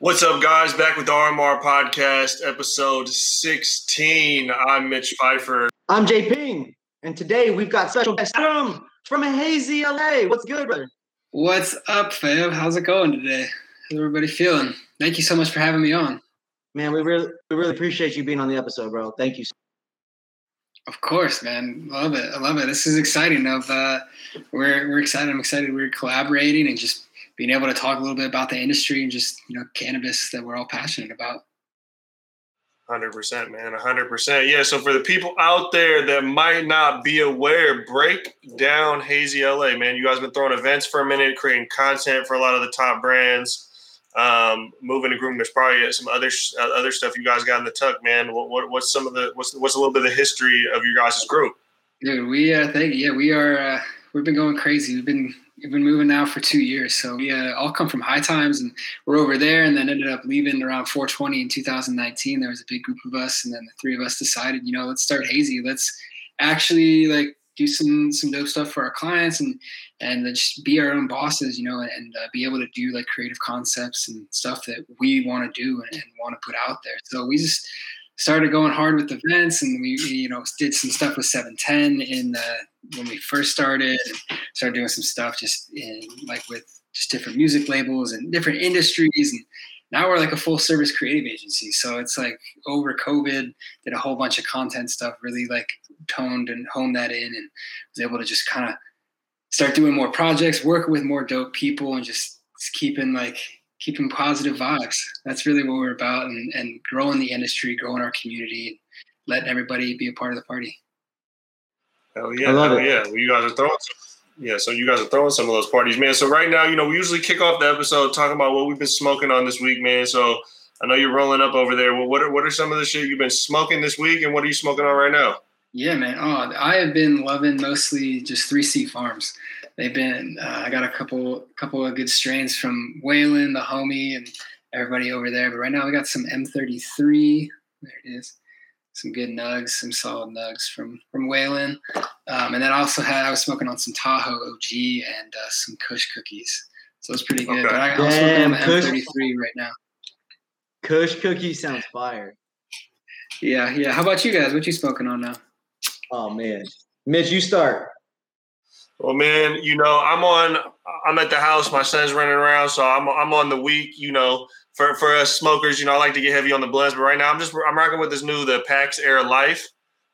What's up, guys? Back with the RMR Podcast, episode 16. I'm Mitch Pfeiffer. I'm Jay Ping, and today we've got special guest Adam from Hazy LA. What's good, brother? What's up, fam? How's it going today? How's everybody feeling? Thank you so much for having me on. Man, we really we really appreciate you being on the episode, bro. Thank you. Of course, man. Love it. I love it. This is exciting. Of uh, we're we're excited. I'm excited. We're collaborating and just being able to talk a little bit about the industry and just you know cannabis that we're all passionate about. Hundred percent, man. hundred percent. Yeah. So for the people out there that might not be aware, break down Hazy LA, man. You guys been throwing events for a minute, creating content for a lot of the top brands. Um, moving and grooming. There's probably some other uh, other stuff you guys got in the tuck, man. What, what what's some of the what's what's a little bit of the history of your guys' group? Dude, we uh, think yeah, we are. Uh, we've been going crazy. We've been we've been moving now for two years. So we uh, all come from high times, and we're over there, and then ended up leaving around 420 in 2019. There was a big group of us, and then the three of us decided, you know, let's start hazy. Let's actually like do some some dope stuff for our clients, and and just be our own bosses, you know, and uh, be able to do like creative concepts and stuff that we want to do and, and want to put out there. So we just started going hard with events and we, you know did some stuff with 710 in the, when we first started started doing some stuff just in like with just different music labels and different industries and now we're like a full service creative agency so it's like over covid did a whole bunch of content stuff really like toned and honed that in and was able to just kind of start doing more projects work with more dope people and just, keeping like keeping positive vibes. That's really what we're about, and, and growing the industry, growing our community, letting everybody be a part of the party. Hell yeah! Hell it. yeah! Well, you guys are throwing. Some, yeah, so you guys are throwing some of those parties, man. So right now, you know, we usually kick off the episode talking about what we've been smoking on this week, man. So I know you're rolling up over there. Well, what are what are some of the shit you've been smoking this week, and what are you smoking on right now? Yeah, man. Oh, I have been loving mostly just 3C Farms they've been. Uh, I got a couple couple of good strains from Waylon, the homie, and everybody over there. But right now we got some M33. There it is. Some good nugs, some solid nugs from from Waylon, um, and then I also had I was smoking on some Tahoe OG and uh, some Kush cookies. So it's pretty good. Okay. But I, am smoking on the M33 right now. Kush cookies sounds fire. Yeah, yeah. How about you guys? What you smoking on now? Oh man, Mitch, you start. Well, man, you know, I'm on. I'm at the house. My son's running around, so I'm I'm on the week. You know, for for us smokers, you know, I like to get heavy on the blends, but right now I'm just I'm rocking with this new the Pax Era Life.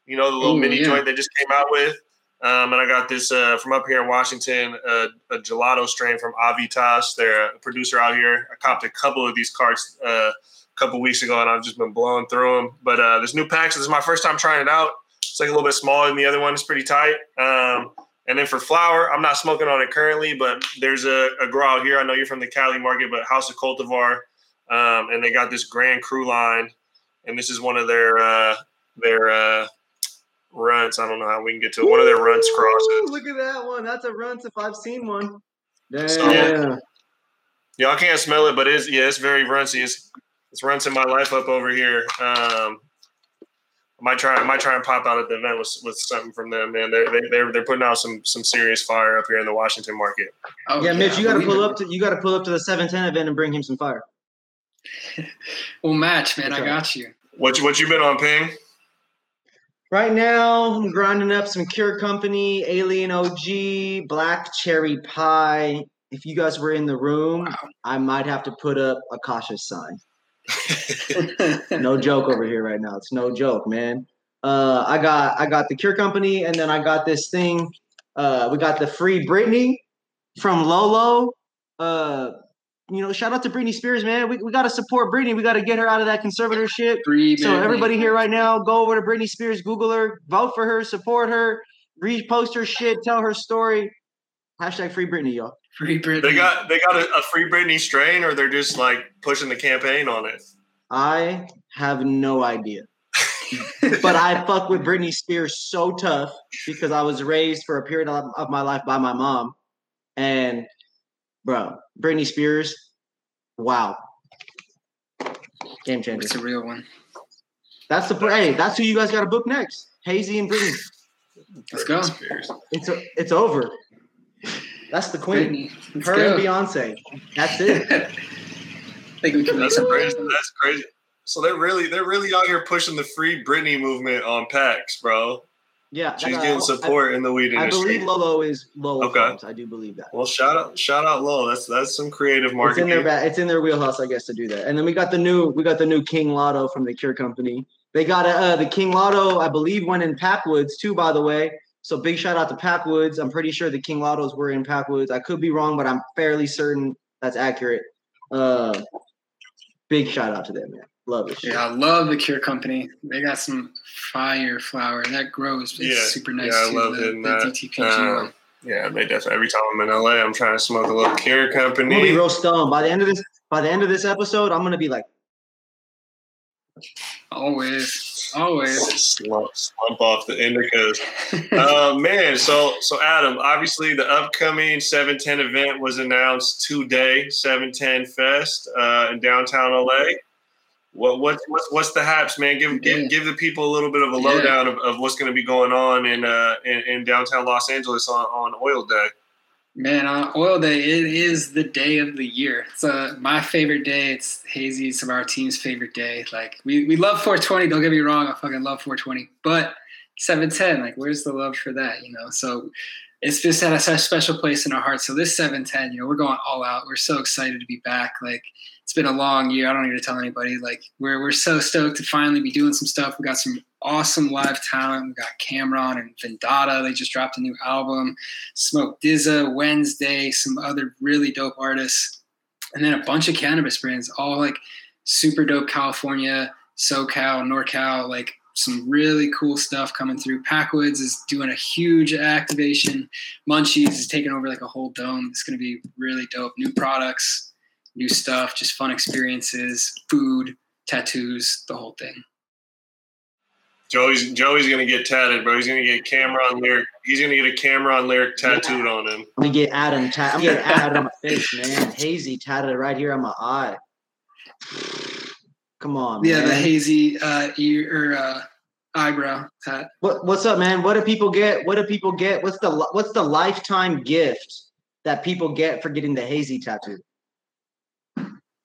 You know, the little Ooh, mini yeah. joint they just came out with. Um, and I got this uh, from up here in Washington, uh, a gelato strain from Avitas. They're a producer out here. I copped a couple of these carts uh, a couple weeks ago, and I've just been blowing through them. But uh, this new Pax, this is my first time trying it out. It's like a little bit smaller than the other one. It's pretty tight. Um, and then for flower, I'm not smoking on it currently, but there's a, a grow out here. I know you're from the Cali market, but House of Cultivar, um, and they got this Grand Cru line, and this is one of their uh, their uh, runts. I don't know how we can get to it. One of their runs crosses. Look at that one. That's a runt if I've seen one. Damn. So, yeah. Y'all can't smell it, but it's yeah, it's very runty. It's it's runting my life up over here. Um, might try might try and pop out at the event with, with something from them, man. They're they, they're they're putting out some some serious fire up here in the Washington market. Oh, yeah, Mitch, you got to pull up to you got to pull up to the seven ten event and bring him some fire. we'll match, man. I got you. What you what you been on, Ping? Right now, I'm grinding up some Cure Company, Alien OG, Black Cherry Pie. If you guys were in the room, wow. I might have to put up a cautious sign. no joke over here right now. It's no joke, man. Uh, I got I got the Cure Company, and then I got this thing. Uh, we got the free Britney from Lolo. Uh, you know, shout out to Britney Spears, man. We, we got to support Britney. We got to get her out of that conservatorship. Free so everybody here right now, go over to Britney Spears, Google her, vote for her, support her, repost her shit, tell her story. Hashtag free Britney, y'all. Free Britney. They got they got a, a, free Britney strain, or they're just like pushing the campaign on it. I have no idea, but I fuck with Britney Spears so tough because I was raised for a period of, of my life by my mom, and bro, Britney Spears, wow, game changer. It's a real one. That's the hey. That's who you guys got to book next. Hazy and Britney. Let's go. It's a, it's over. That's the queen. Her go. and Beyonce. That's it. think we can make That's some crazy. That's crazy. So they're really they're really out here pushing the free Britney movement on PAX, bro. Yeah, She's that- getting I- support in the weed I, I believe Lolo is Lolo Okay. Farms. I do believe that. well, shout out shout out Lowell. That's that's some creative It's in marketing. their ba- it's in their wheelhouse, I guess, to do that. And then we got the new we got the new King Lotto from the Cure Company. They got a, uh, the King Lotto, I believe, went in Packwoods too. By the way, so big shout out to Packwoods. I'm pretty sure the King Lottos were in Packwoods. I could be wrong, but I'm fairly certain that's accurate. Uh, big shout out to them, man. Love it. Yeah, I love the Cure Company. They got some fire flower that grows. It's Yeah, super nice. yeah, I too, love the, it. the DTPG um, yeah, they definitely. Every time I'm in LA, I'm trying to smoke a little Cure I'm gonna be real stoned. By the end of this, by the end of this episode, I'm gonna be like, Always, always. Slump, slump off the indicas. uh, man, so so Adam, obviously the upcoming 710 event was announced today, 710 Fest uh, in downtown LA. What what what's, what's the haps, man? Give Yeah. give give the people a little bit of a Yeah. lowdown of, of what's going to be going on in uh in, in downtown Los Angeles on, on Oil Day. Man, on Oil Day, it is the day of the year. It's uh, my favorite day. It's Hazy. It's our team's favorite day. Like we, we love 420. Don't get me wrong. I fucking love 420. But 710, like where's the love for that? You know. So it's just at a special place in our hearts. So this 710, you know, we're going all out. We're so excited to be back. Like it's been a long year. I don't need to tell anybody. Like we're we're so stoked to finally be doing some stuff. We got some awesome live talent. We got Cam'ron and Vendata. They just dropped a new album. Smoke DZA, Wednesday, some other really dope artists, and then a bunch of cannabis brands, all like super dope California, SoCal, NorCal, like some really cool stuff coming through. Packwoods is doing a huge activation. Munchies is taking over like a whole dome. It's going to be really dope. New products, new stuff, just fun experiences, food, tattoos, the whole thing. Joey's Joey's gonna get tatted, bro. He's gonna get Cam'ron lyric. He's gonna get a Cam'ron lyric tattooed on him. I'm gonna get Adam. Ta- I'm gonna get Adam on my face, man. Hazy tatted right here on my eye. Come on, Yeah, man. the hazy uh, ear or uh, eyebrow tat. What, what's up, man? What do people get? What do people get? What's the what's the lifetime gift that people get for getting the hazy tattoo?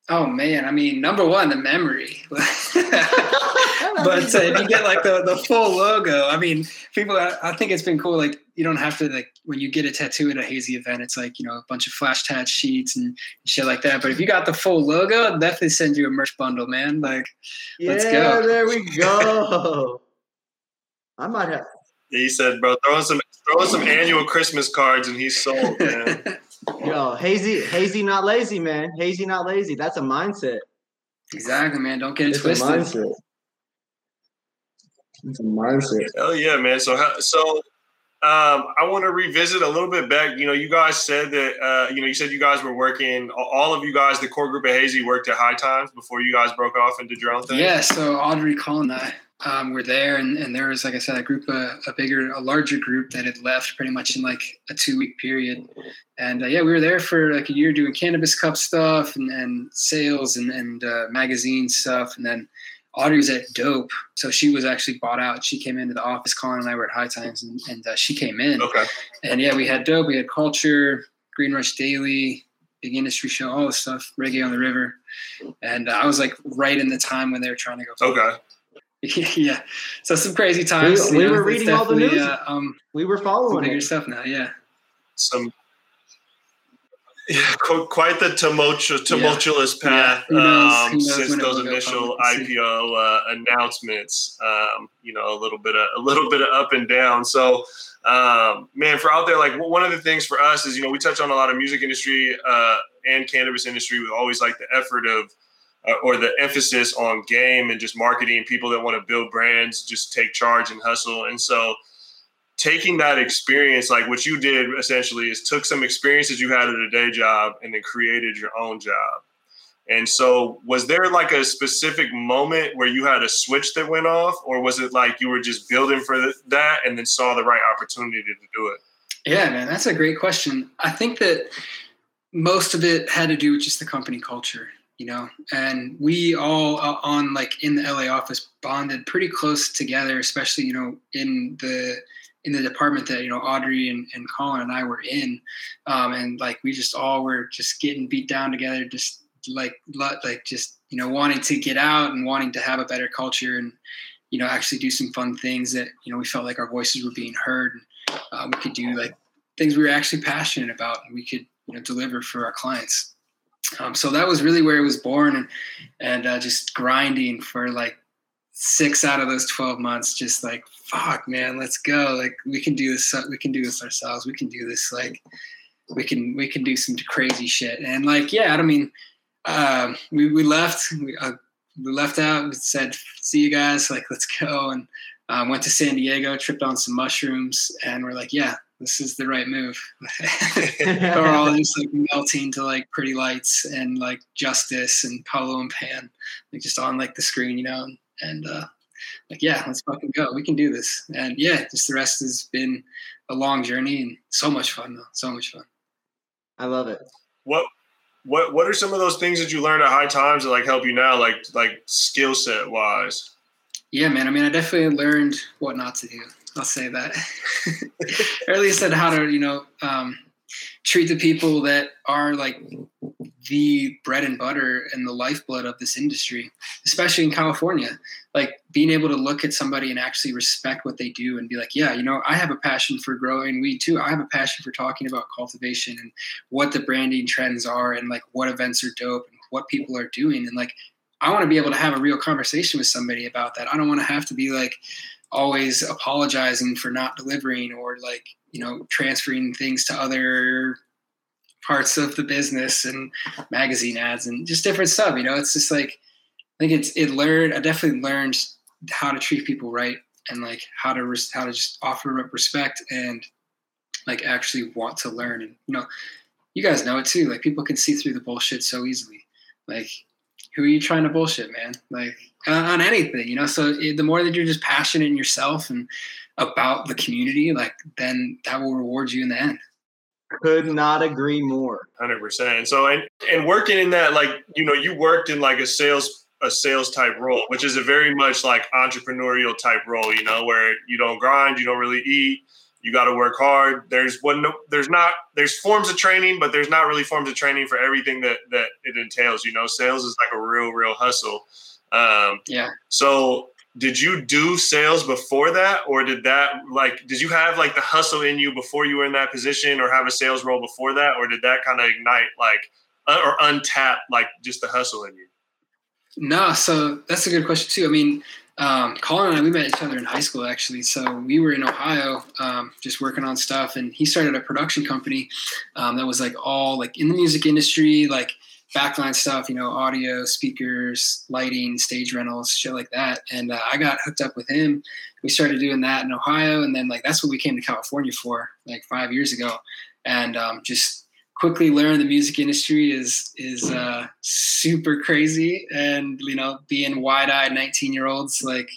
Oh man, I mean, number one, the memory. but uh, if you get like the, the full logo, I mean, people, I, I think it's been cool. Like, you don't have to like when you get a tattoo at a hazy event, it's like you know a bunch of flash tat sheets and shit like that. But if you got the full logo, I'll definitely send you a merch bundle, man. Like, yeah, Let's go. there we go. I might have. He said, bro, throw some throw some annual Christmas cards and he's sold, man. Yo, hazy, hazy, not lazy, man. Hazy, not lazy. That's a mindset. exactly, man. Don't get it It's a twisted. mindset. It's a mindset. Hell yeah, man. So so um, I want to revisit a little bit back. You know, you guys said that uh, you know you said you guys were working. All of you guys, the core group of Hazy, worked at High Times before you guys broke off into did your own thing. Yeah, so Audrey, Colin, and I um, were there, and, and there was, like I said, a group, uh, a bigger, a larger group that had left pretty much in like a two week period. And uh, yeah, we were there for like a year doing cannabis cup stuff and, and sales and, and uh, magazine stuff. And then Audrey was at Dope, so she was actually bought out. She came into the office. Colin and I were at High Times, and, and uh, she came in. Okay. And yeah, we had Dope, we had Culture, Green Rush Daily, Big Industry Show, all this stuff, Reggae on the River. And uh, I was like right in the time when they were trying to go. Okay. yeah. So some crazy times. We- we know, were reading all the news. Uh, um, We were following bigger it. stuff now. Yeah. Some. Yeah, quite the tumultuous, tumultuous Yeah, path who knows- um, who knows since those initial public, we'll see. IPO uh, announcements. Um, you know, a little bit of a little bit of up and down. So, um, man, for out there, like one of the things for us is you know we touch on a lot of music industry uh, and cannabis industry. We always like the effort of uh, or the emphasis on game and just marketing. People that want to build brands just take charge and hustle. And so, taking that experience, like what you did essentially, is took some experiences you had at a day job and then created your own job. And so, was there like a specific moment where you had a switch that went off, or was it like you were just building for th- that and then saw the right opportunity to do it? Yeah, man, that's a great question. I think that most of it had to do with just the company culture, you know, and we all uh, on like in the LA office bonded pretty close together, especially you know in the in the department that you know Audrey and, and Colin and I were in, um, and like we just all were just getting beat down together, just like like just you know wanting to get out and wanting to have a better culture and you know actually do some fun things that you know we felt like our voices were being heard. And uh, we could do like things we were actually passionate about and we could you know deliver for our clients um, so that was really where it was born and and uh, just grinding for like six out of those 12 months just like fuck man let's go. Like we can do this we can do this ourselves. We can do this like we can we can do some crazy shit. And like yeah i mean um, we, we left we, uh, we left out we said see you guys like let's go. And um, went to san diego tripped on some mushrooms and we're like yeah this is the right move we're all just like melting to like pretty lights and like justice and Polo and Pan like just on like the screen you know and, and uh, like, yeah, let's fucking go. We can do this. And yeah, just the rest has been a long journey and so much fun though. So much fun. I love it. What what what are some of those things that you learned at high times that like help you now, like like skill set wise? Yeah, man. I mean, I definitely learned what not to do. I'll say that, or at least how to, you know, um, treat the people that are like the bread and butter and the lifeblood of this industry, especially in California. Like being able to look at somebody and actually respect what they do and be like, yeah, you know, I have a passion for growing weed too. I have a passion for talking about cultivation and what the branding trends are and like what events are dope and what people are doing. And like, I want to be able to have a real conversation with somebody about that. I don't want to have to be like always apologizing for not delivering or like, you know, transferring things to other parts of the business and magazine ads and just different stuff. You know, it's just like I think it's it learned. I definitely learned how to treat people right and like how to res- how to just offer respect and like actually want to learn. And you know, you guys know it too. Like people can see through the bullshit so easily. Like who are you trying to bullshit, man? Like on anything, you know. So it, the more that you're just passionate in yourself and about the community, like then that will reward you in the end. Could not agree more. Hundred percent. So and and working in that, like you know, you worked in like a sales a sales type role, which is a very much like entrepreneurial type role. You know, where you don't grind, you don't really eat, you got to work hard. There's one, there's not, there's forms of training, but there's not really forms of training for everything that that it entails. You know, sales is like a real, real hustle. Um, yeah. So did you do sales before that or did that like did you have like the hustle in you before you were in that position or have a sales role before that or did that kind of ignite like uh, or untap like just the hustle in you no so that's a good question too i mean um, colin and i we met each other in high school actually so we were in ohio um, just working on stuff and he started a production company um, that was like all like in the music industry like backline stuff, you know, audio, speakers, lighting, stage rentals, shit like that. And uh, I got hooked up with him. We started doing that in Ohio, and then like that's what we came to California for, like five years ago, and um, just quickly learned the music industry is is uh, super crazy, and you know, being wide eyed nineteen year olds like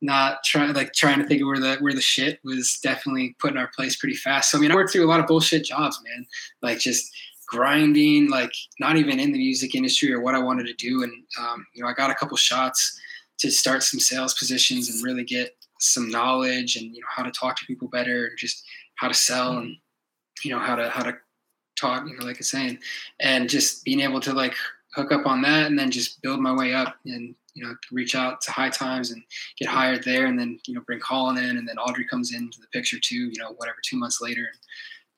not trying like trying to think where the where the shit was definitely put in our place pretty fast. So I mean, I worked through a lot of bullshit jobs, man. Like just grinding, like not even in the music industry or what I wanted to do. And, um, you know, I got a couple shots to start some sales positions and really get some knowledge and, you know, how to talk to people better and just how to sell and, you know, how to, how to talk, you know, like I was saying, and just being able to like hook up on that and then just build my way up and, you know, reach out to high times and get hired there and then, you know, bring Colin in and then Audrey comes into the picture too, you know, whatever, two months later. And,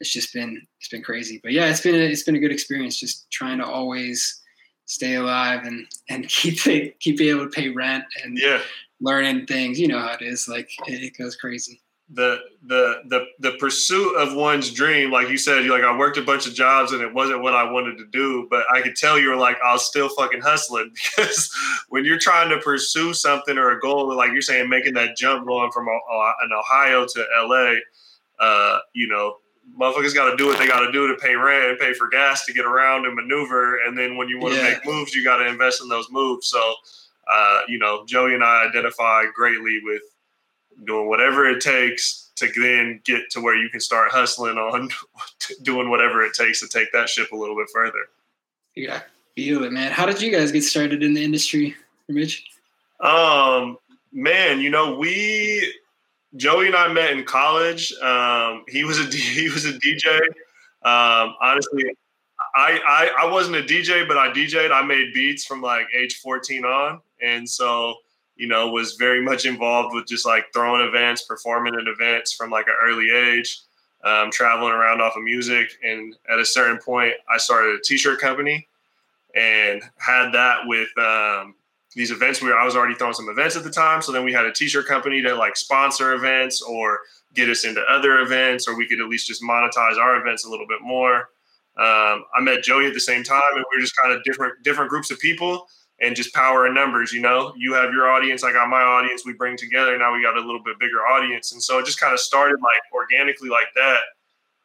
it's just been it's been crazy. But yeah, it's been a, it's been a good experience. Just trying to always stay alive and and keep it, keep being able to pay rent and yeah, learning things. You know how it is. Like it, it goes crazy. The the the the pursuit of one's dream, like you said, like I worked a bunch of jobs and it wasn't what I wanted to do, but I could tell you were like I was still fucking hustling because when you're trying to pursue something or a goal, like you're saying, making that jump going from uh, an Ohio to LA, uh, you know, motherfuckers got to do what they got to do to pay rent and pay for gas to get around and maneuver. And then when you want to yeah. make moves, you got to invest in those moves. So, uh, you know, Joey and I identify greatly with doing whatever it takes to then get to where you can start hustling on doing whatever it takes to take that ship a little bit further. Yeah, feel it, man. How did you guys get started in the industry, Mitch? Um, man, you know, we Joey and I met in college. Um, he was a he was a DJ. Um, honestly, I, I I wasn't a DJ, but I DJed. I made beats from like age 14 on, and so you know was very much involved with just like throwing events, performing at events from like an early age, um, traveling around off of music. And at a certain point, I started a t-shirt company, and had that with um, these events where I was already throwing some events at the time. So then we had a t-shirt company to like sponsor events or get us into other events, or we could at least just monetize our events a little bit more. Um, I met Joey at the same time, and we were just kind of different different groups of people, and just power in numbers. You know, you have your audience, I got my audience. We bring together. Now we got a little bit bigger audience, and so it just kind of started like organically like that.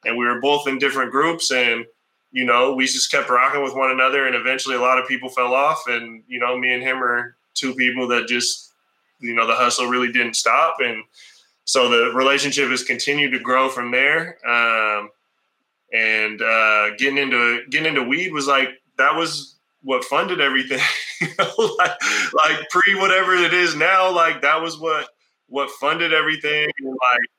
And we were both in different groups, and you know, we just kept rocking with one another. And eventually, a lot of people fell off, and you know, me and him are two people that just, you know, the hustle really didn't stop, and so the relationship has continued to grow from there. Um, and uh, getting into getting into weed was like that was what funded everything. you know, like, like pre whatever it is now, like that was what what funded everything. And like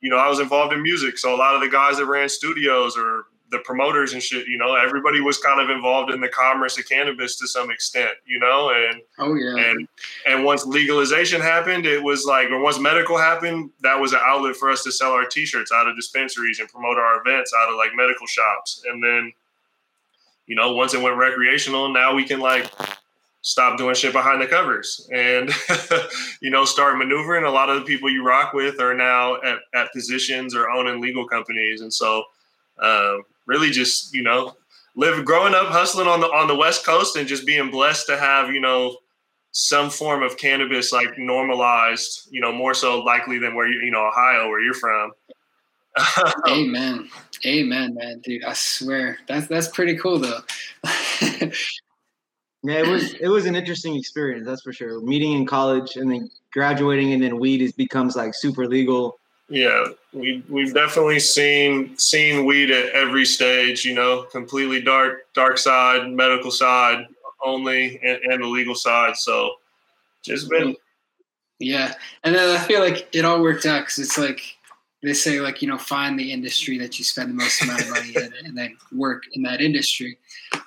you know, I was involved in music, so a lot of the guys that ran studios or the promoters and shit, you know, everybody was kind of involved in the commerce of cannabis to some extent, you know, and oh yeah, and and once legalization happened, it was like, or once medical happened, that was an outlet for us to sell our T-shirts out of dispensaries and promote our events out of like medical shops, and then, you know, once it went recreational, now we can like stop doing shit behind the covers and you know start maneuvering. A lot of the people you rock with are now at, at positions or owning legal companies. And so um, really just you know live growing up hustling on the on the west coast and just being blessed to have you know some form of cannabis like normalized you know more so likely than where you you know ohio where you're from amen amen man dude i swear that's that's pretty cool though yeah it was it was an interesting experience that's for sure meeting in college and then graduating and then weed is becomes like super legal yeah, we we've definitely seen seen weed at every stage. You know, completely dark dark side, medical side only, and, and the legal side. So, just been. Yeah, and then I feel like it all worked out because it's like they say, like you know, find the industry that you spend the most amount of money in, and then work in that industry.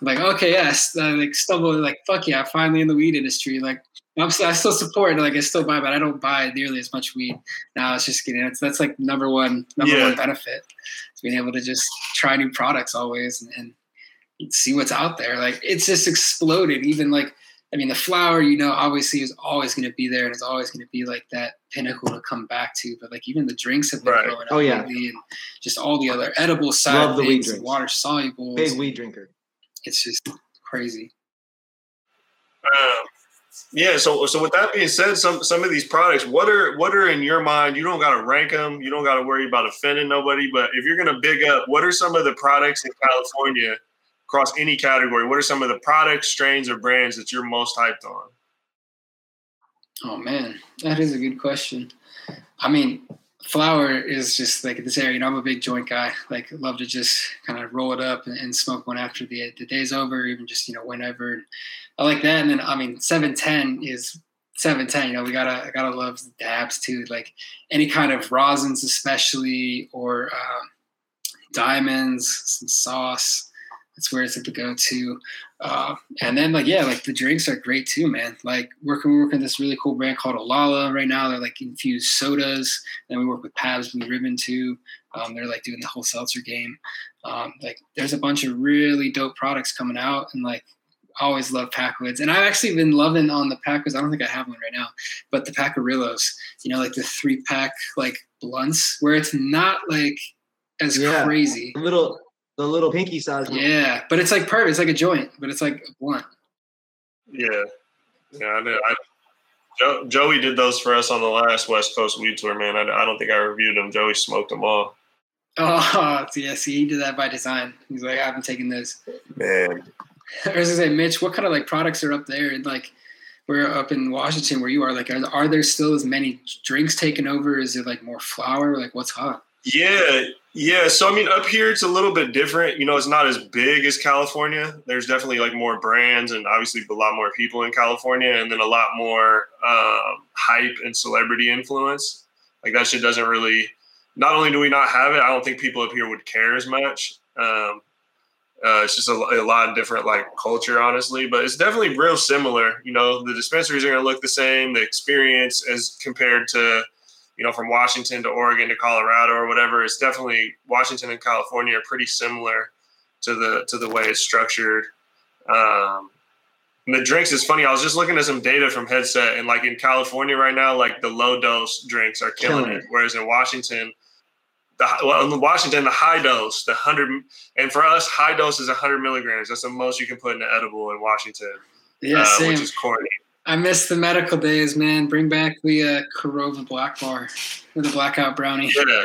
like, okay, yes, I like stumble, like fuck yeah, finally in the weed industry. Like I'm still, I still support, like I still buy, but I don't buy nearly as much weed now. It's just getting it's that's like number one number yeah. one benefit, being able to just try new products always and, and see what's out there. Like it's just exploded. Even like I mean, the flower, you know, obviously is always going to be there, and it's always going to be like that pinnacle to come back to. But like even the drinks have been right. growing oh, yeah. and just all the other edible side Love the things, water soluble, big weed drinker. It's just crazy. Um, yeah. So, so with that being said, some some of these products, what are what are in your mind? You don't got to rank them. You don't got to worry about offending nobody. But if you're gonna big up, what are some of the products in California across any category? What are some of the products, strains, or brands that you're most hyped on? Oh man, that is a good question. I mean, flower is just like this area. You know, I'm a big joint guy. Like, love to just kind of roll it up and, and, smoke one after the the day's over, even just you know whenever. I like that. And then I mean, seven ten is seven ten. You know, we gotta I gotta love dabs too. Like any kind of rosins, especially or uh, diamonds, some sauce. That's where it's at the go to. Uh, and then like yeah, like the drinks are great too, man. Like working we working with this really cool brand called Olala right now. They're like infused sodas. Then we work with Pabst Blue Ribbon too. Um, they're like doing the whole seltzer game. Um, like there's a bunch of really dope products coming out, and like always love Packwoods. And I've actually been loving on the Packwoods. I don't think I have one right now, but the Packarillos. You know, like the three pack like blunts, where it's not like as yeah. crazy. A little the little pinky size. One. Yeah, but it's like perfect. It's like a joint, but it's like a blunt. Yeah, yeah. I know. I, Joe, Joey did those for us on the last West Coast weed tour, man. I, I don't think I reviewed them. Joey smoked them all. Oh, yeah. See, he did that by design. He's like, I haven't taken this. Man. I was gonna say, Mitch, what kind of like products are up there? And like, we're up in Washington where you are. Like, are, are there still as many drinks taken over? Is it like more flower? Like, what's hot? Yeah, yeah. So I mean, up here it's a little bit different. You know, it's not as big as California. There's definitely like more brands and obviously a lot more people in California, and then a lot more um, hype and celebrity influence. Like that shit doesn't really. Not only do we not have it, I don't think people up here would care as much. Um, Uh, it's just a, a, lot of different like culture, honestly, but it's definitely real similar. You know, the dispensaries are going to look the same. The experience as compared to, you know, from Washington to Oregon to Colorado or whatever, it's definitely Washington and California are pretty similar to the to the way it's structured. Um, the drinks is funny. I was just looking at some data from Headset, and like in California right now, like the low dose drinks are killing, killing it. it. Whereas in Washington, the well in Washington, the high dose, the hundred, and for us, high dose is hundred milligrams. That's the most you can put in an edible in Washington. Yeah, uh, which is corny. I miss the medical days, man. Bring back the uh, Korova Black Bar with the blackout brownie. Yeah.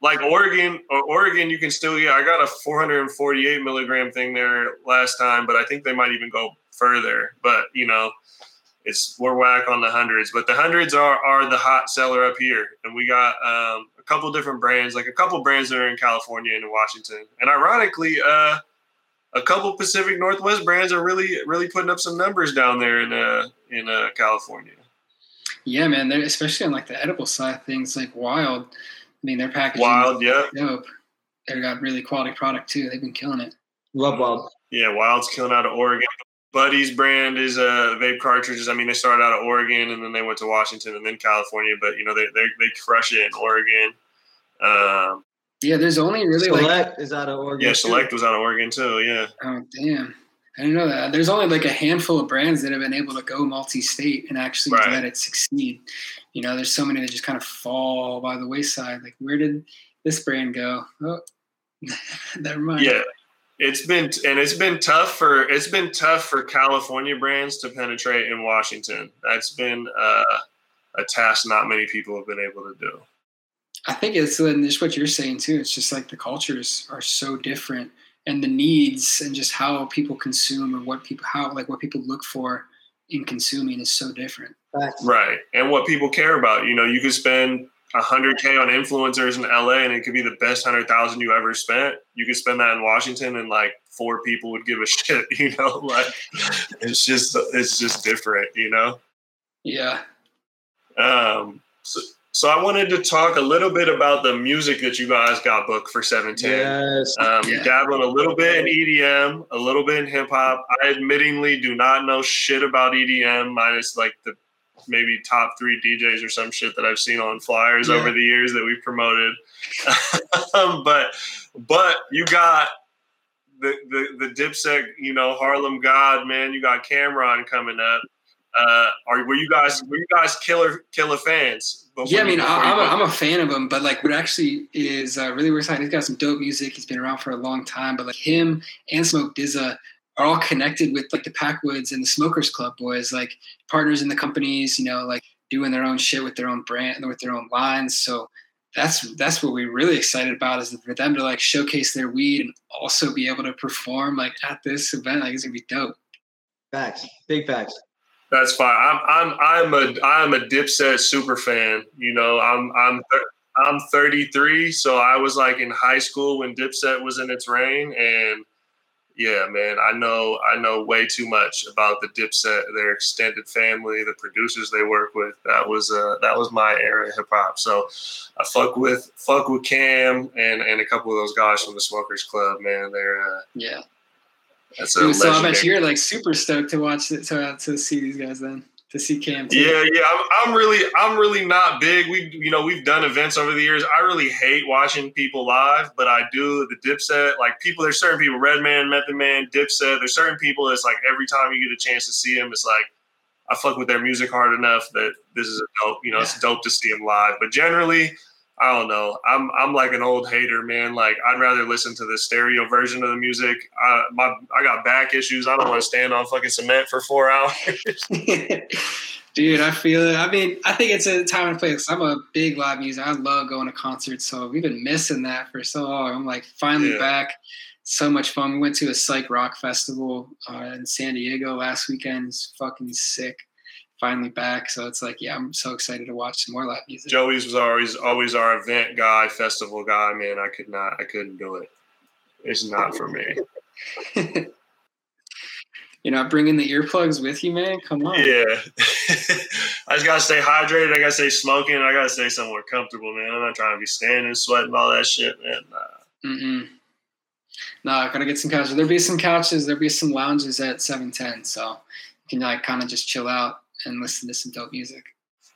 like Oregon or Oregon, you can still yeah. I got a 448 milligram thing there last time, but I think they might even go further. But you know, it's we're whack on the hundreds, but the hundreds are are the hot seller up here, and we got um, a couple different brands, like a couple brands that are in California and in Washington, and ironically, uh, a couple Pacific Northwest brands are really really putting up some numbers down there in uh, in uh, California. Yeah, man, they're especially on like the edible side things, like Wyld. I mean, their packaging Wild, yeah, dope. They got really quality product too. They've been killing it. Love Wyld. Yeah, Wyld's killing out of Oregon. Buddy's brand is uh, vape cartridges. I mean, they started out of Oregon and then they went to Washington and then California, but you know they they, they crush it in Oregon. Um, yeah, there's only really Select like, is out of Oregon. Yeah, Select too. was out of Oregon too. Yeah. Oh damn. I didn't know that. There's only like a handful of brands that have been able to go multi-state and actually right. let it succeed. You know, there's so many that just kind of fall by the wayside. Like, where did this brand go? Oh, never mind. Yeah, it's been and it's been tough for it's been tough for California brands to penetrate in Washington. That's been uh, a task not many people have been able to do. I think it's just what you're saying too. It's just like the cultures are so different, and the needs and just how people consume or what people how like what people look for in consuming is so different. Right, and what people care about. You know, you could spend 100k on influencers in LA and it could be the best 100,000 you ever spent. You could spend that in Washington and like four people would give a shit, you know, like it's just it's just different, you know. Yeah. Um so, so I wanted to talk a little bit about the music that you guys got booked for 17. Yes. Um, yeah. dabbling a little bit in EDM, a little bit in hip hop. I admittingly do not know shit about EDM minus like the maybe top three DJs or some shit that I've seen on flyers yeah. over the years that we've promoted. um, but but you got the, the the Dipset, you know, Harlem God, man. You got Cam'ron coming up. Uh, are were you guys were you guys killer killer fans? Yeah, I mean, I, am a, I'm a fan of him, but like, what actually is uh, really we're. He's got some dope music. He's been around for a long time, but like him and Smoke DZA are all connected with like the Packwoods and the Smokers Club boys, like partners in the companies, you know, like doing their own shit with their own brand, with their own lines. So that's that's what we're really excited about is for them to like showcase their weed and also be able to perform like at this event. Like it's gonna be dope. Facts, big facts. That's fine. I'm I'm I'm a I'm a Dipset super fan. You know, I'm I'm I'm 33, so I was like in high school when Dipset was in its reign, and yeah, man, I know I know way too much about the Dipset, their extended family, the producers they work with. That was uh, that was my era of hip hop. So I fuck with fuck with Cam and and a couple of those guys from the Smokers Club. Man, they're uh, yeah. That's a so I bet you're like super stoked to watch it, to uh, to see these guys then to see Cam. Too. Yeah, yeah. I'm, I'm, really, I'm really not big. We, you know, we've done events over the years. I really hate watching people live, but I do the Dipset. Like people, there's certain people, Redman, Method Man, Dipset. There's certain people. It's like every time you get a chance to see them, it's like I fuck with their music hard enough that this is a dope. You know, yeah. it's dope to see them live. But generally, I don't know. I'm I'm like an old hater, man. Like I'd rather listen to the stereo version of the music. I my I got back issues. I don't want to stand on fucking cement for four hours. Dude, I feel it. I mean, I think it's a time and place. I'm a big live music. I love going to concerts, so we've been missing that for so long. I'm like finally yeah. back. So much fun. We went to a psych rock festival uh, in San Diego last weekend. It's fucking sick finally back. So it's like, yeah, I'm so excited to watch some more live music. Joey's was always always our event guy, festival guy. Man, I could not, I couldn't do it. It's not for me. You're not bringing the earplugs with you, man. Come on. Yeah, I just gotta stay hydrated. I gotta stay smoking. I gotta stay somewhere comfortable, man. I'm not trying to be standing, sweating, all that shit, man. Nah. Mm-mm. I gotta get some couches. There'll be some couches. There'll be some lounges at seven ten, so you can like kind of just chill out and listen to some dope music.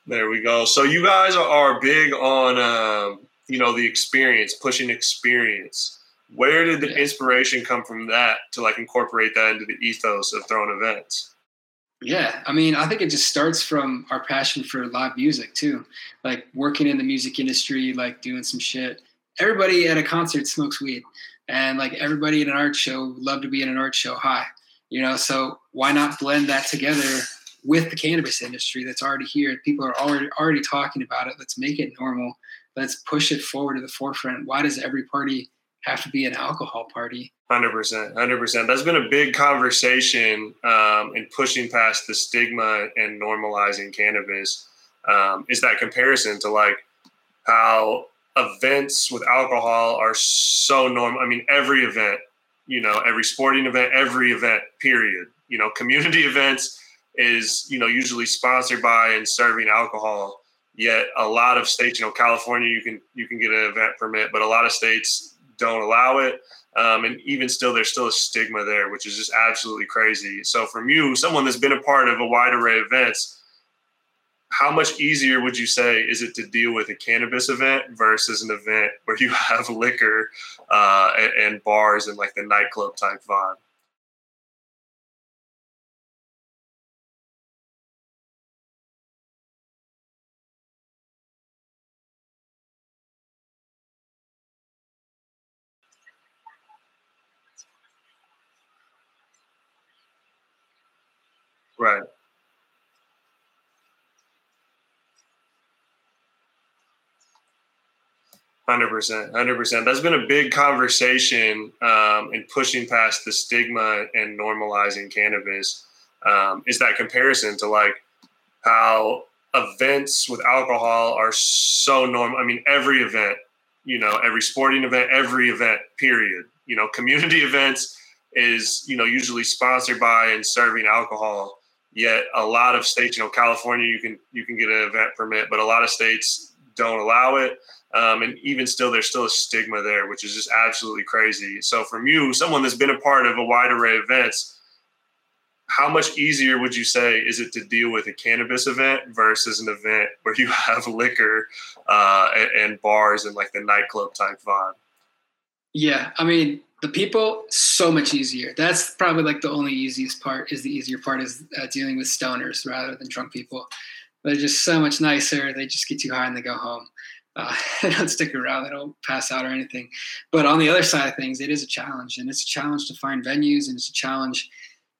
There we go. So you guys are big on um, you know the experience, pushing experience. Where did the Yeah. inspiration come from that to like incorporate that into the ethos of throwing events? Yeah, I mean, I think it just starts from our passion for live music too. Like working in the music industry, like doing some shit. Everybody at a concert smokes weed, and like everybody at an art show would love to be in an art show high. You know, so why not blend that together with the cannabis industry that's already here? People are already already talking about it. Let's make it normal. Let's push it forward to the forefront. Why does every party have to be an alcohol party? Hundred percent, hundred percent. That's been a big conversation um, in pushing past the stigma and normalizing cannabis. Um, is that comparison to like how events with alcohol are so normal? I mean, every event, you know, every sporting event, every event, period. You know, community events is you know usually sponsored by and serving alcohol. Yet a lot of states, you know, California, you can you can get an event permit, but a lot of states don't allow it. Um, and even still, there's still a stigma there, which is just absolutely crazy. So, from you, someone that's been a part of a wide array of events, how much easier would you say is it to deal with a cannabis event versus an event where you have liquor uh, and, and bars and like the nightclub type vibe? Right. Hundred percent, hundred percent. That's been a big conversation um, in pushing past the stigma and normalizing cannabis. Um, is that comparison to like how events with alcohol are so normal? I mean, every event, you know, every sporting event, every event, period. You know, community events is you know usually sponsored by and serving alcohol. Yet a lot of states, you know, California, you can you can get an event permit, but a lot of states don't allow it. Um, and even still, there's still a stigma there, which is just absolutely crazy. So, from you, someone that's been a part of a wide array of events, how much easier would you say is it to deal with a cannabis event versus an event where you have liquor uh, and, and bars and like the nightclub type vibe? Yeah, I mean, the people so much easier. That's probably like the only easiest part. Is the easier part is uh, dealing with stoners rather than drunk people. They're just so much nicer. They just get too high and they go home. Uh, they don't stick around. They don't pass out or anything. But on the other side of things, it is a challenge, and it's a challenge to find venues, and it's a challenge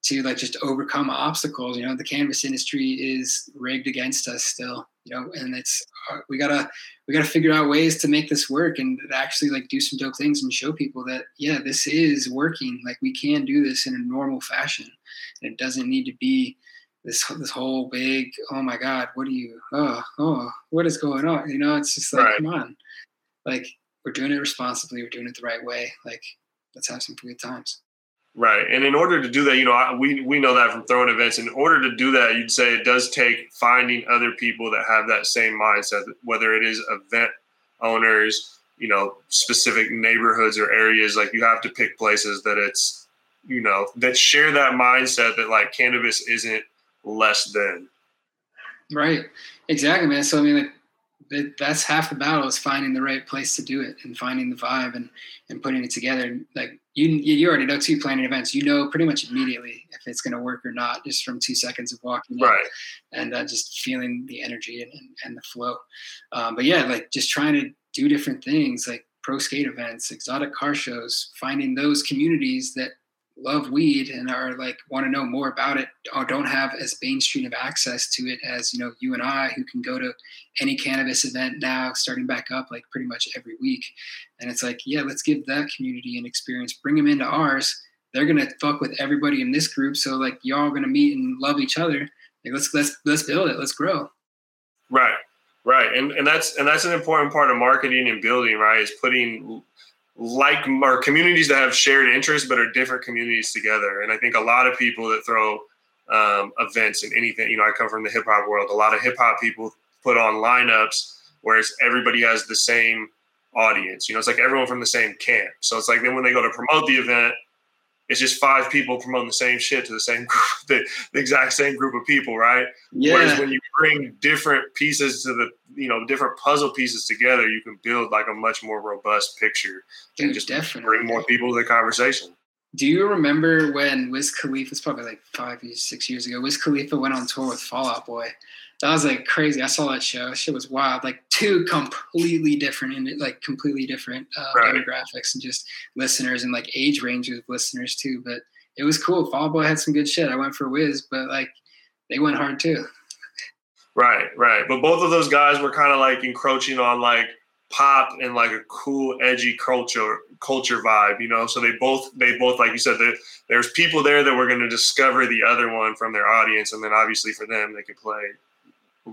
to like just overcome obstacles. You know, the cannabis industry is rigged against us still. You know, and it's uh, we gotta we gotta figure out ways to make this work and actually like do some dope things and show people that yeah, this is working. Like we can do this in a normal fashion, and it doesn't need to be this this whole big oh my god what are you oh oh what is going on you know it's just like Right. come on like we're doing it responsibly we're doing it the right way like let's have some good times Right. And in order to do that, you know, we, we know that from throwing events. In order to do that, you'd say it does take finding other people that have that same mindset, whether it is event owners, you know, specific neighborhoods or areas. Like you have to pick places that it's, you know, that share that mindset that like cannabis isn't less than. right exactly man so i mean like that, that's half the battle is finding the right place to do it and finding the vibe and and putting it together like you you already know two planning events you know pretty much immediately if it's going to work or not just from two seconds of walking in. Right. and uh, just feeling the energy and, and, and the flow. Um, but yeah, like just trying to do different things like pro skate events, exotic car shows, finding those communities that love weed and are like want to know more about it or don't have as mainstream of access to it as you know you and I who can go to any cannabis event now starting back up like pretty much every week. And it's like yeah let's give that community an experience. Bring them into ours. They're gonna fuck with everybody in this group. So like y'all gonna meet and love each other. Like let's let's let's build it. Let's grow. Right, right, and and that's and that's an important part of marketing and building. Right, is putting like our communities that have shared interests but are different communities together. And I think a lot of people that throw um, events and anything, you know, I come from the hip hop world. A lot of hip hop people put on lineups where it's everybody has the same audience. You know, it's like everyone from the same camp. So it's like then when they go to promote the event, it's just five people promoting the same shit to the same group, the, the exact same group of people, right? Yeah. Whereas when you bring different pieces to the, you know, different puzzle pieces together, you can build like a much more robust picture Dude, and just definitely. bring more people to the conversation. Do you remember when Wiz Khalifa? It's probably like five, six years ago. Wiz Khalifa went on tour with Fall Out Boy. That was like crazy. I saw that show. That shit was wild. Like two completely different and like completely different uh, Right. demographics and just listeners and like age ranges of listeners too. But it was cool. Fall Boy had some good shit. I went for Wiz, but like they went hard too. Right, right. But both of those guys were kind of like encroaching on like pop and like a cool, edgy culture culture vibe, you know. So they both they both like you said, there, there's people there that were going to discover the other one from their audience, and then obviously for them, they could play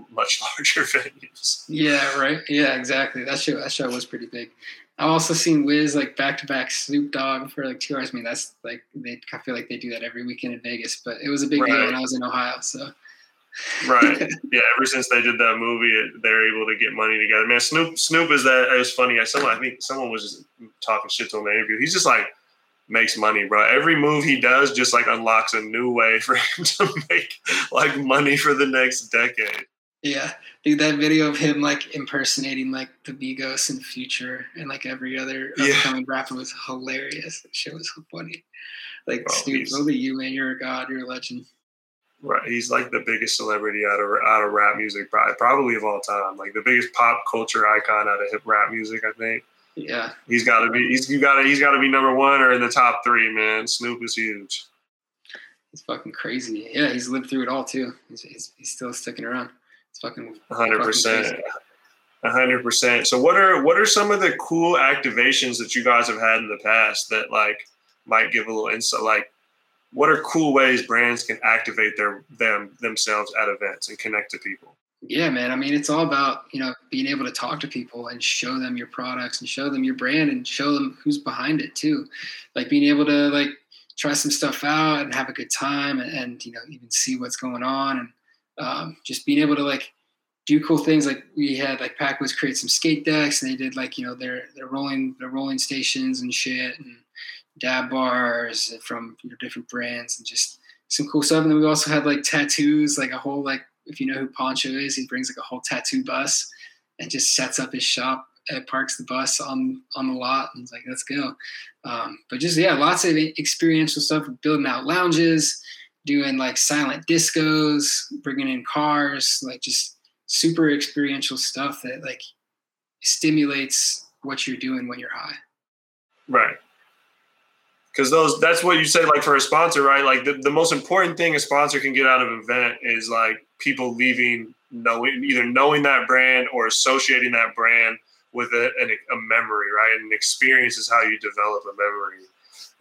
much larger venues. Yeah, right. Yeah, exactly. That show that show was pretty big. I've also seen Wiz like back to back Snoop Dogg for like two hours. I mean, that's like they. I feel like they do that every weekend in Vegas, but it was a big deal Right. when I was in Ohio. So Right. yeah. Ever since they did that movie, they're able to get money together. Man, Snoop Snoop is that. It was funny. I someone I think someone was just talking shit to him in an interview. He's just like makes money, bro. Every move he does just like unlocks a new way for him to make like money for the next decade. Yeah, dude, that video of him like impersonating like the Migos in the Future and like every other Yeah. upcoming rapper was hilarious. That shit was so funny. Like Snoop, he's- look at you, man. You're a god. You're a legend. Right. He's like the biggest celebrity out of out of rap music, probably, probably of all time. Like the biggest pop culture icon out of hip rap music, I think. Yeah, He's got to be. He's you got to. He's got to be number one or in the top three, man. Snoop is huge. it's fucking crazy. Yeah, he's lived through it all too. He's, he's, he's still sticking around. It's fucking Hundred percent. hundred percent. So what are what are some of the cool activations that you guys have had in the past that like might give a little insight? Like, what are cool ways brands can activate their them themselves at events and connect to people? Yeah, man. I mean, it's all about you know being able to talk to people and show them your products and show them your brand and show them who's behind it too. Like being able to like try some stuff out and have a good time and, and you know even see what's going on and um, just being able to like do cool things. Like we had like Packwoods create some skate decks and they did like you know their their rolling their rolling stations and shit and dab bars from you know, different brands and just some cool stuff. And then we also had like tattoos, like a whole like if you know who Poncho is, he brings like a whole tattoo bus and just sets up his shop and parks the bus on on the lot and it's like, let's go. Um, but just yeah, lots of experiential stuff, building out lounges, doing like silent discos, bringing in cars, like just super experiential stuff that like stimulates what you're doing when you're high. Right. Because those that's what you say like for a sponsor, right? Like the, the most important thing a sponsor can get out of an event is like people leaving knowing either knowing that brand or associating that brand with a, an, a memory, right? And experience is how you develop a memory.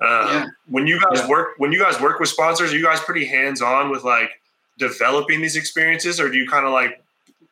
Um, Yeah. When you guys Yeah. work, when you guys work with sponsors, are you guys pretty hands on with like developing these experiences, or do you kind of like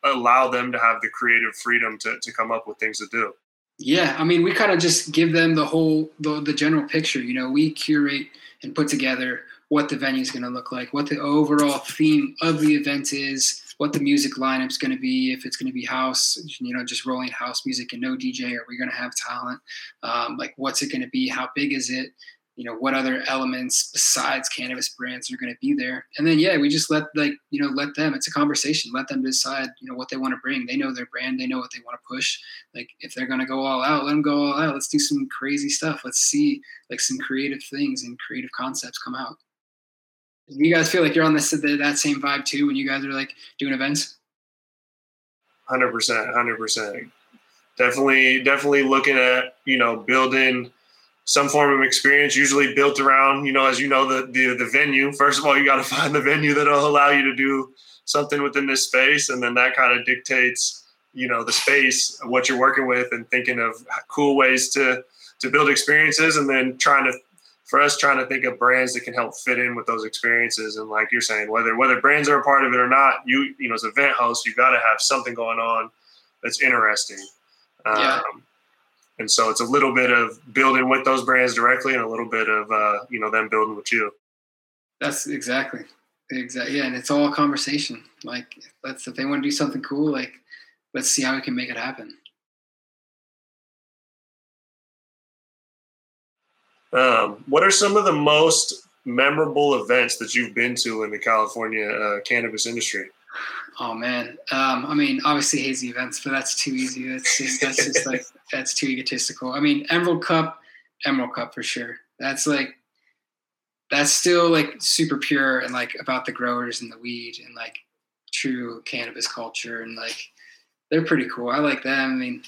allow them to have the creative freedom to, to come up with things to do? Yeah, I mean, we kind of just give them the whole the, the general picture. You know, we curate and put together what the venue is going to look like, what the overall theme of the event is, what the music lineup's going to be, if it's going to be house, you know, just rolling house music and no DJ, are we going to have talent? Um, like, what's it going to be? How big is it? You know, what other elements besides cannabis brands are going to be there? And then, yeah, we just let like you know let them. It's a conversation. Let them decide. You know what they want to bring. They know their brand. They know what they want to push like if they're gonna go all out let them go all out let's do some crazy stuff let's see like some creative things and creative concepts come out you guys feel like you're on this that same vibe too when you guys are like doing events Hundred percent, hundred percent. Definitely, definitely looking at you know building some form of experience, usually built around you know as you know the the, the venue. First of all, you got to find the venue that'll allow you to do something within this space, and then that kind of dictates you know the space, what you're working with, and thinking of cool ways to to build experiences, and then trying to for us trying to think of brands that can help fit in with those experiences and like you're saying whether whether brands are a part of it or not you you know as event host you got to have something going on that's interesting Yeah. Um, and so it's a little bit of building with those brands directly and a little bit of, uh, you know, them building with you. That's exactly. Exactly. Yeah. And it's all conversation. Like, let's, if they want to do something cool, like, let's see how we can make it happen. Um, what are some of the most memorable events that you've been to in the California uh, cannabis industry? Oh man, um, I mean, obviously hazy events, but that's too easy. That's just that's just like that's too egotistical. I mean, Emerald Cup, Emerald Cup for sure. That's like that's still like super pure and like about the growers and the weed and like true cannabis culture and like they're pretty cool. I like them. I mean,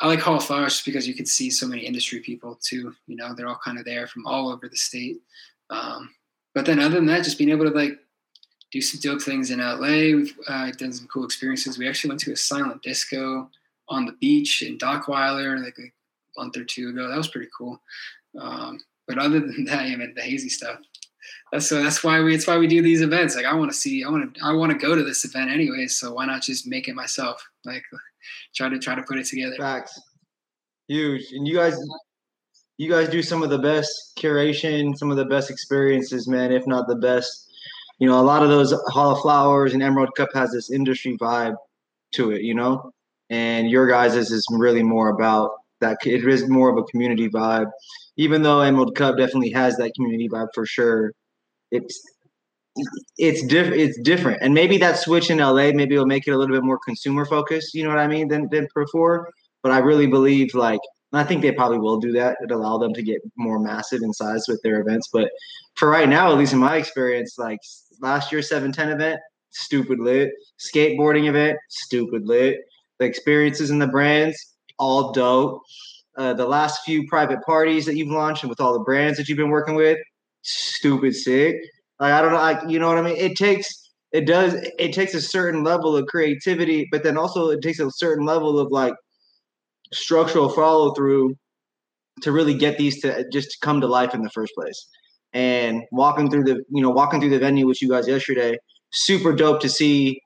I like Hall of Flowers just because you can see so many industry people too. You know, they're all kind of there from all over the state. Um, but then other than that, just being able to like do some dope things in LA. We've uh, done some cool experiences. We actually went to a silent disco on the beach in Dockweiler like a month or two ago. That was pretty cool. Um, but other than that, I mean, the hazy stuff. That's so. That's why we. It's why we do these events. Like I want to see. I want to. I want to go to this event anyway. So why not just make it myself? Like try to try to put it together. Facts. Huge. And you guys, you guys do some of the best curation, some of the best experiences, man. If not the best. You know, a lot of those Hall of Flowers and Emerald Cup has this industry vibe to it. You know, and your guys' is really more about that. It is more of a community vibe even though Emerald Cup definitely has that community vibe for sure, it's it's different. It's different, and maybe that switch in LA maybe it'll make it a little bit more consumer focused. You know what I mean? Than than before. But I really believe like I think they probably will do that. It allow them to get more massive in size with their events. But for right now, at least in my experience, like last year's 710 event, stupid lit. Skateboarding event, stupid lit. The experiences and the brands, all dope. Uh, the last few private parties that you've launched and with all the brands that you've been working with, stupid sick. Like I don't know, like you know what I mean. It takes it does it takes a certain level of creativity, but then also it takes a certain level of like structural follow through to really get these to just come to life in the first place. And walking through the you know walking through the venue with you guys yesterday, super dope to see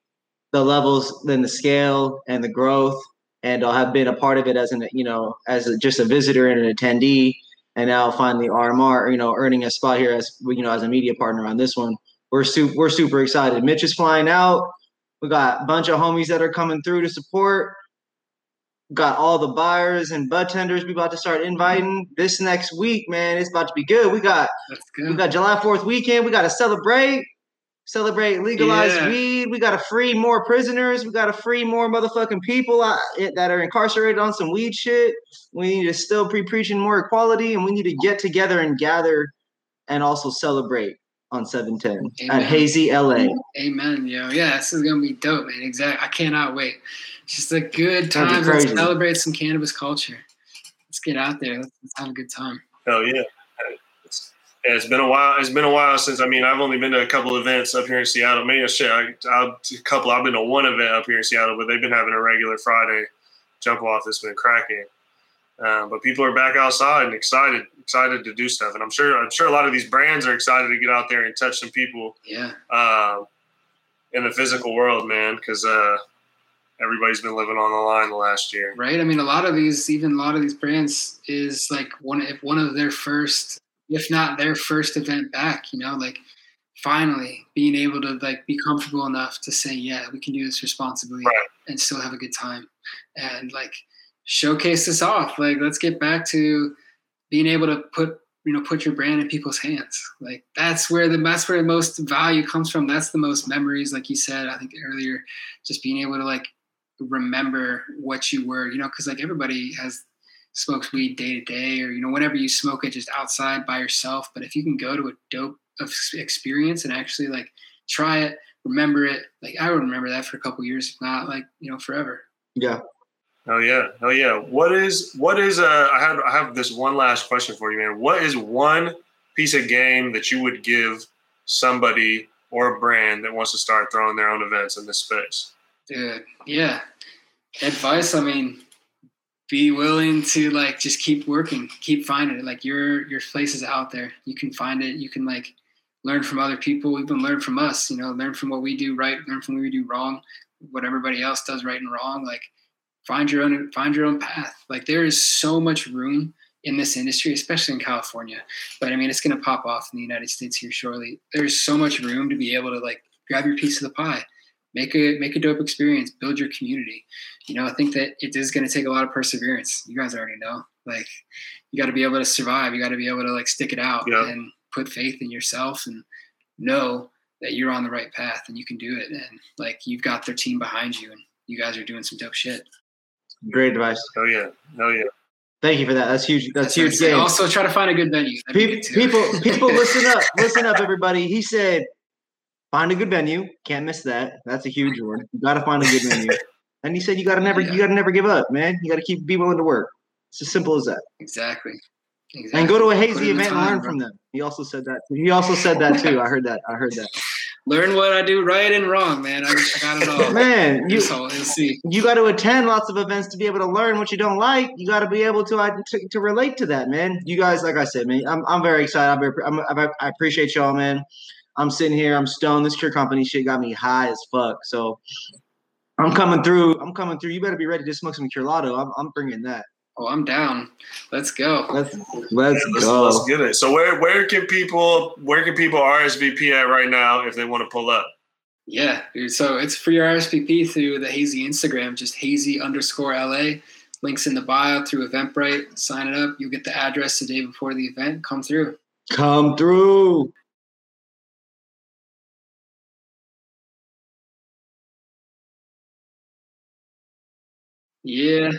the levels, then the scale and the growth and I'll have been a part of it as an you know as a, just a visitor and an attendee, and now finally RMR you know earning a spot here as you know as a media partner on this one. We're super we're super excited. Mitch is flying out. We got a bunch of homies that are coming through to support. Got all the buyers and bud tenders. We about to start inviting this next week, man. It's about to be good. We got good. we got July Fourth weekend. We got to celebrate celebrate legalized yeah. weed. We got to free more prisoners. We got to free more motherfucking people out, eh, that are incarcerated on some weed shit. We need to still be preaching more equality, and we need to get together and gather, and also celebrate on 710 Amen. at Hazy LA. Amen, yo. Yeah, this is gonna be dope, man. Exactly. I cannot wait. It's just a good time to celebrate some cannabis culture. Let's get out there. Let's, let's have a good time. Hell yeah. Yeah, it's been a while. It's been a while since. I mean, I've only been to a couple events up here in Seattle. Maybe shit, I, I, a couple. I've been to one event up here in Seattle, but they've been having a regular Friday jump off that's been cracking. Um, but people are back outside and excited, excited to do stuff. And I'm sure, I'm sure a lot of these brands are excited to get out there and touch some people. Yeah. Uh, in the physical world, man, because uh, everybody's been living on the line the last year. Right. I mean, a lot of these, even a lot of these brands, is like one if one of their first if not their first event back, you know, like finally being able to like be comfortable enough to say, yeah, we can do this responsibly right. and still have a good time and like showcase this off. Like, let's get back to being able to put, you know, put your brand in people's hands. Like that's where the, that's where the most value comes from. That's the most memories. Like you said, I think earlier, just being able to like remember what you were, you know, cause like everybody has smokes weed day to day or you know whenever you smoke it just outside by yourself but if you can go to a dope experience and actually like try it remember it like i would remember that for a couple years if not like you know forever yeah oh yeah oh yeah what is what is uh i have i have this one last question for you man what is one piece of game that you would give somebody or a brand that wants to start throwing their own events in this space dude yeah advice i mean be willing to like just keep working, keep finding it. Like your your place is out there. You can find it. You can like learn from other people, even learn from us. You know, learn from what we do right, learn from what we do wrong, what everybody else does right and wrong. Like find your own find your own path. Like there is so much room in this industry, especially in California. But I mean, it's going to pop off in the United States here shortly. There's so much room to be able to like grab your piece of the pie make a make a dope experience build your community you know i think that it is going to take a lot of perseverance you guys already know Like you got to be able to survive. You got to be able to like stick it out Yeah. and put faith in yourself and know that you're on the right path and you can do it. And like you've got their team behind you and you guys are doing some dope shit. Great advice. Oh yeah. Oh yeah. Thank you for that. That's huge. That's, what I'd huge. Game. Also, try to find a good venue. That'd Pe- good, people, people, listen up, listen up, everybody. He said, find a good venue. Can't miss that. That's a huge one. You got to find a good venue. And he said, you got to never, Yeah. you got to never give up, man. You got to keep be willing to work. It's as simple as that. exactly. exactly. And go to a hazy in the event and learn bro. from them. He also said that. He also said that too. I heard that. I heard that. Learn what I do right and wrong, man. I, I got it all. Man, you so you'll see. you got to attend lots of events to be able to learn what you don't like. You got to be able to, uh, to to relate to that, man. You guys, like I said, man, I'm I'm very excited. I'm very, I'm, I I appreciate y'all, man. I'm sitting here, I'm stoned. This Cure Company shit got me high as fuck. So I'm coming through. I'm coming through. You better be ready to smoke some Curlado. I'm I'm bringing that. Oh, I'm down. Let's go. Let's let's Let's, go. let's get it. So where where can people where can people RSVP at right now if they want to pull up? Yeah, dude. So it's for your RSVP through the Hazy Instagram, just hazy underscore LA. Links in the bio through Eventbrite. Sign it up. You'll get the address the day before the event. Come through. Come through. Yeah.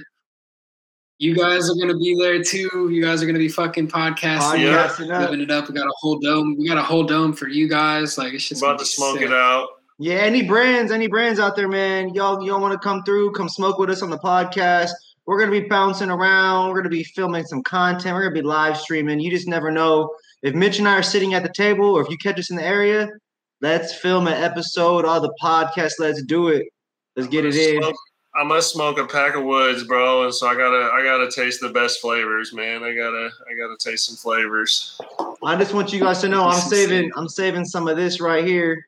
You guys are gonna be there too. You guys are gonna be fucking podcasting, Yeah. Podcasting up. living it up. We got a whole dome. We got a whole dome for you guys. Like it's just About gonna smoke sick. it out. Yeah, any brands, any brands out there, man. Y'all, y'all want to come through? Come smoke with us on the podcast. We're gonna be bouncing around. We're gonna be filming some content. We're gonna be live streaming. You just never know if Mitch and I are sitting at the table, or if you catch us in the area. Let's film an episode of the podcast. Let's do it. Let's get it in. Smoke- I must smoke a pack of woods, bro, and so I gotta I gotta taste the best flavors, man. I gotta I gotta taste some flavors. I just want you guys to know I'm saving. I'm saving some of this right here.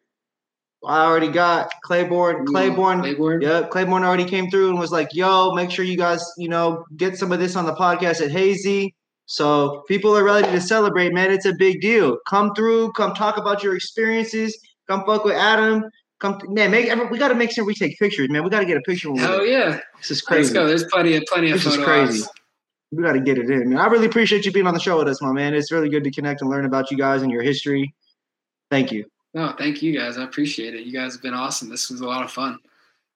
I already got Claiborne. Claiborne. Claiborne. Yep, Claiborne already came through and was like, "Yo, make sure you guys, you know, get some of this on the podcast at Hazy." So people are ready to celebrate, man. It's a big deal. Come through, come talk about your experiences. Come fuck with Adam. Come, man. Make every, we got to make sure we take pictures, man. We got to get a picture. When we're Hell yeah. This is crazy. Let's crazy. go. There's plenty of plenty of This is photo crazy. ops. We got to get it in, man. I really appreciate you being on the show with us, my man. It's really good to connect and learn about you guys and your history. Thank you. No, thank you guys. I appreciate it. You guys have been awesome. This was a lot of fun.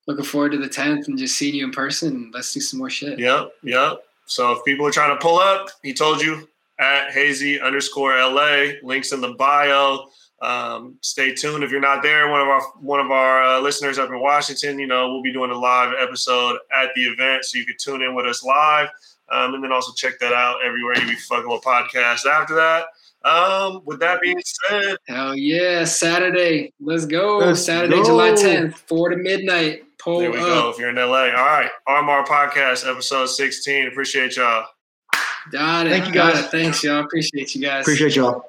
Looking forward to the 10th and just seeing you in person. Let's do some more shit. Yep, yep. So if people are trying to pull up, he told you at hazy underscore LA. Links in the bio. Um, stay tuned. If you're not there, one of our one of our uh, listeners up in Washington, you know, we'll be doing a live episode at the event, so you can tune in with us live, um, and then also check that out everywhere you be fucking with podcasts. After that, um, with that being said, Hell yeah. Saturday. Let's go. Let's Saturday, go. July 10th, 4 to midnight. Pull there we up. go. If you're in LA, all right, RMR podcast episode 16. Appreciate y'all. Got it. Thank you, guys. it. Thanks, y'all. Appreciate you guys. Appreciate y'all.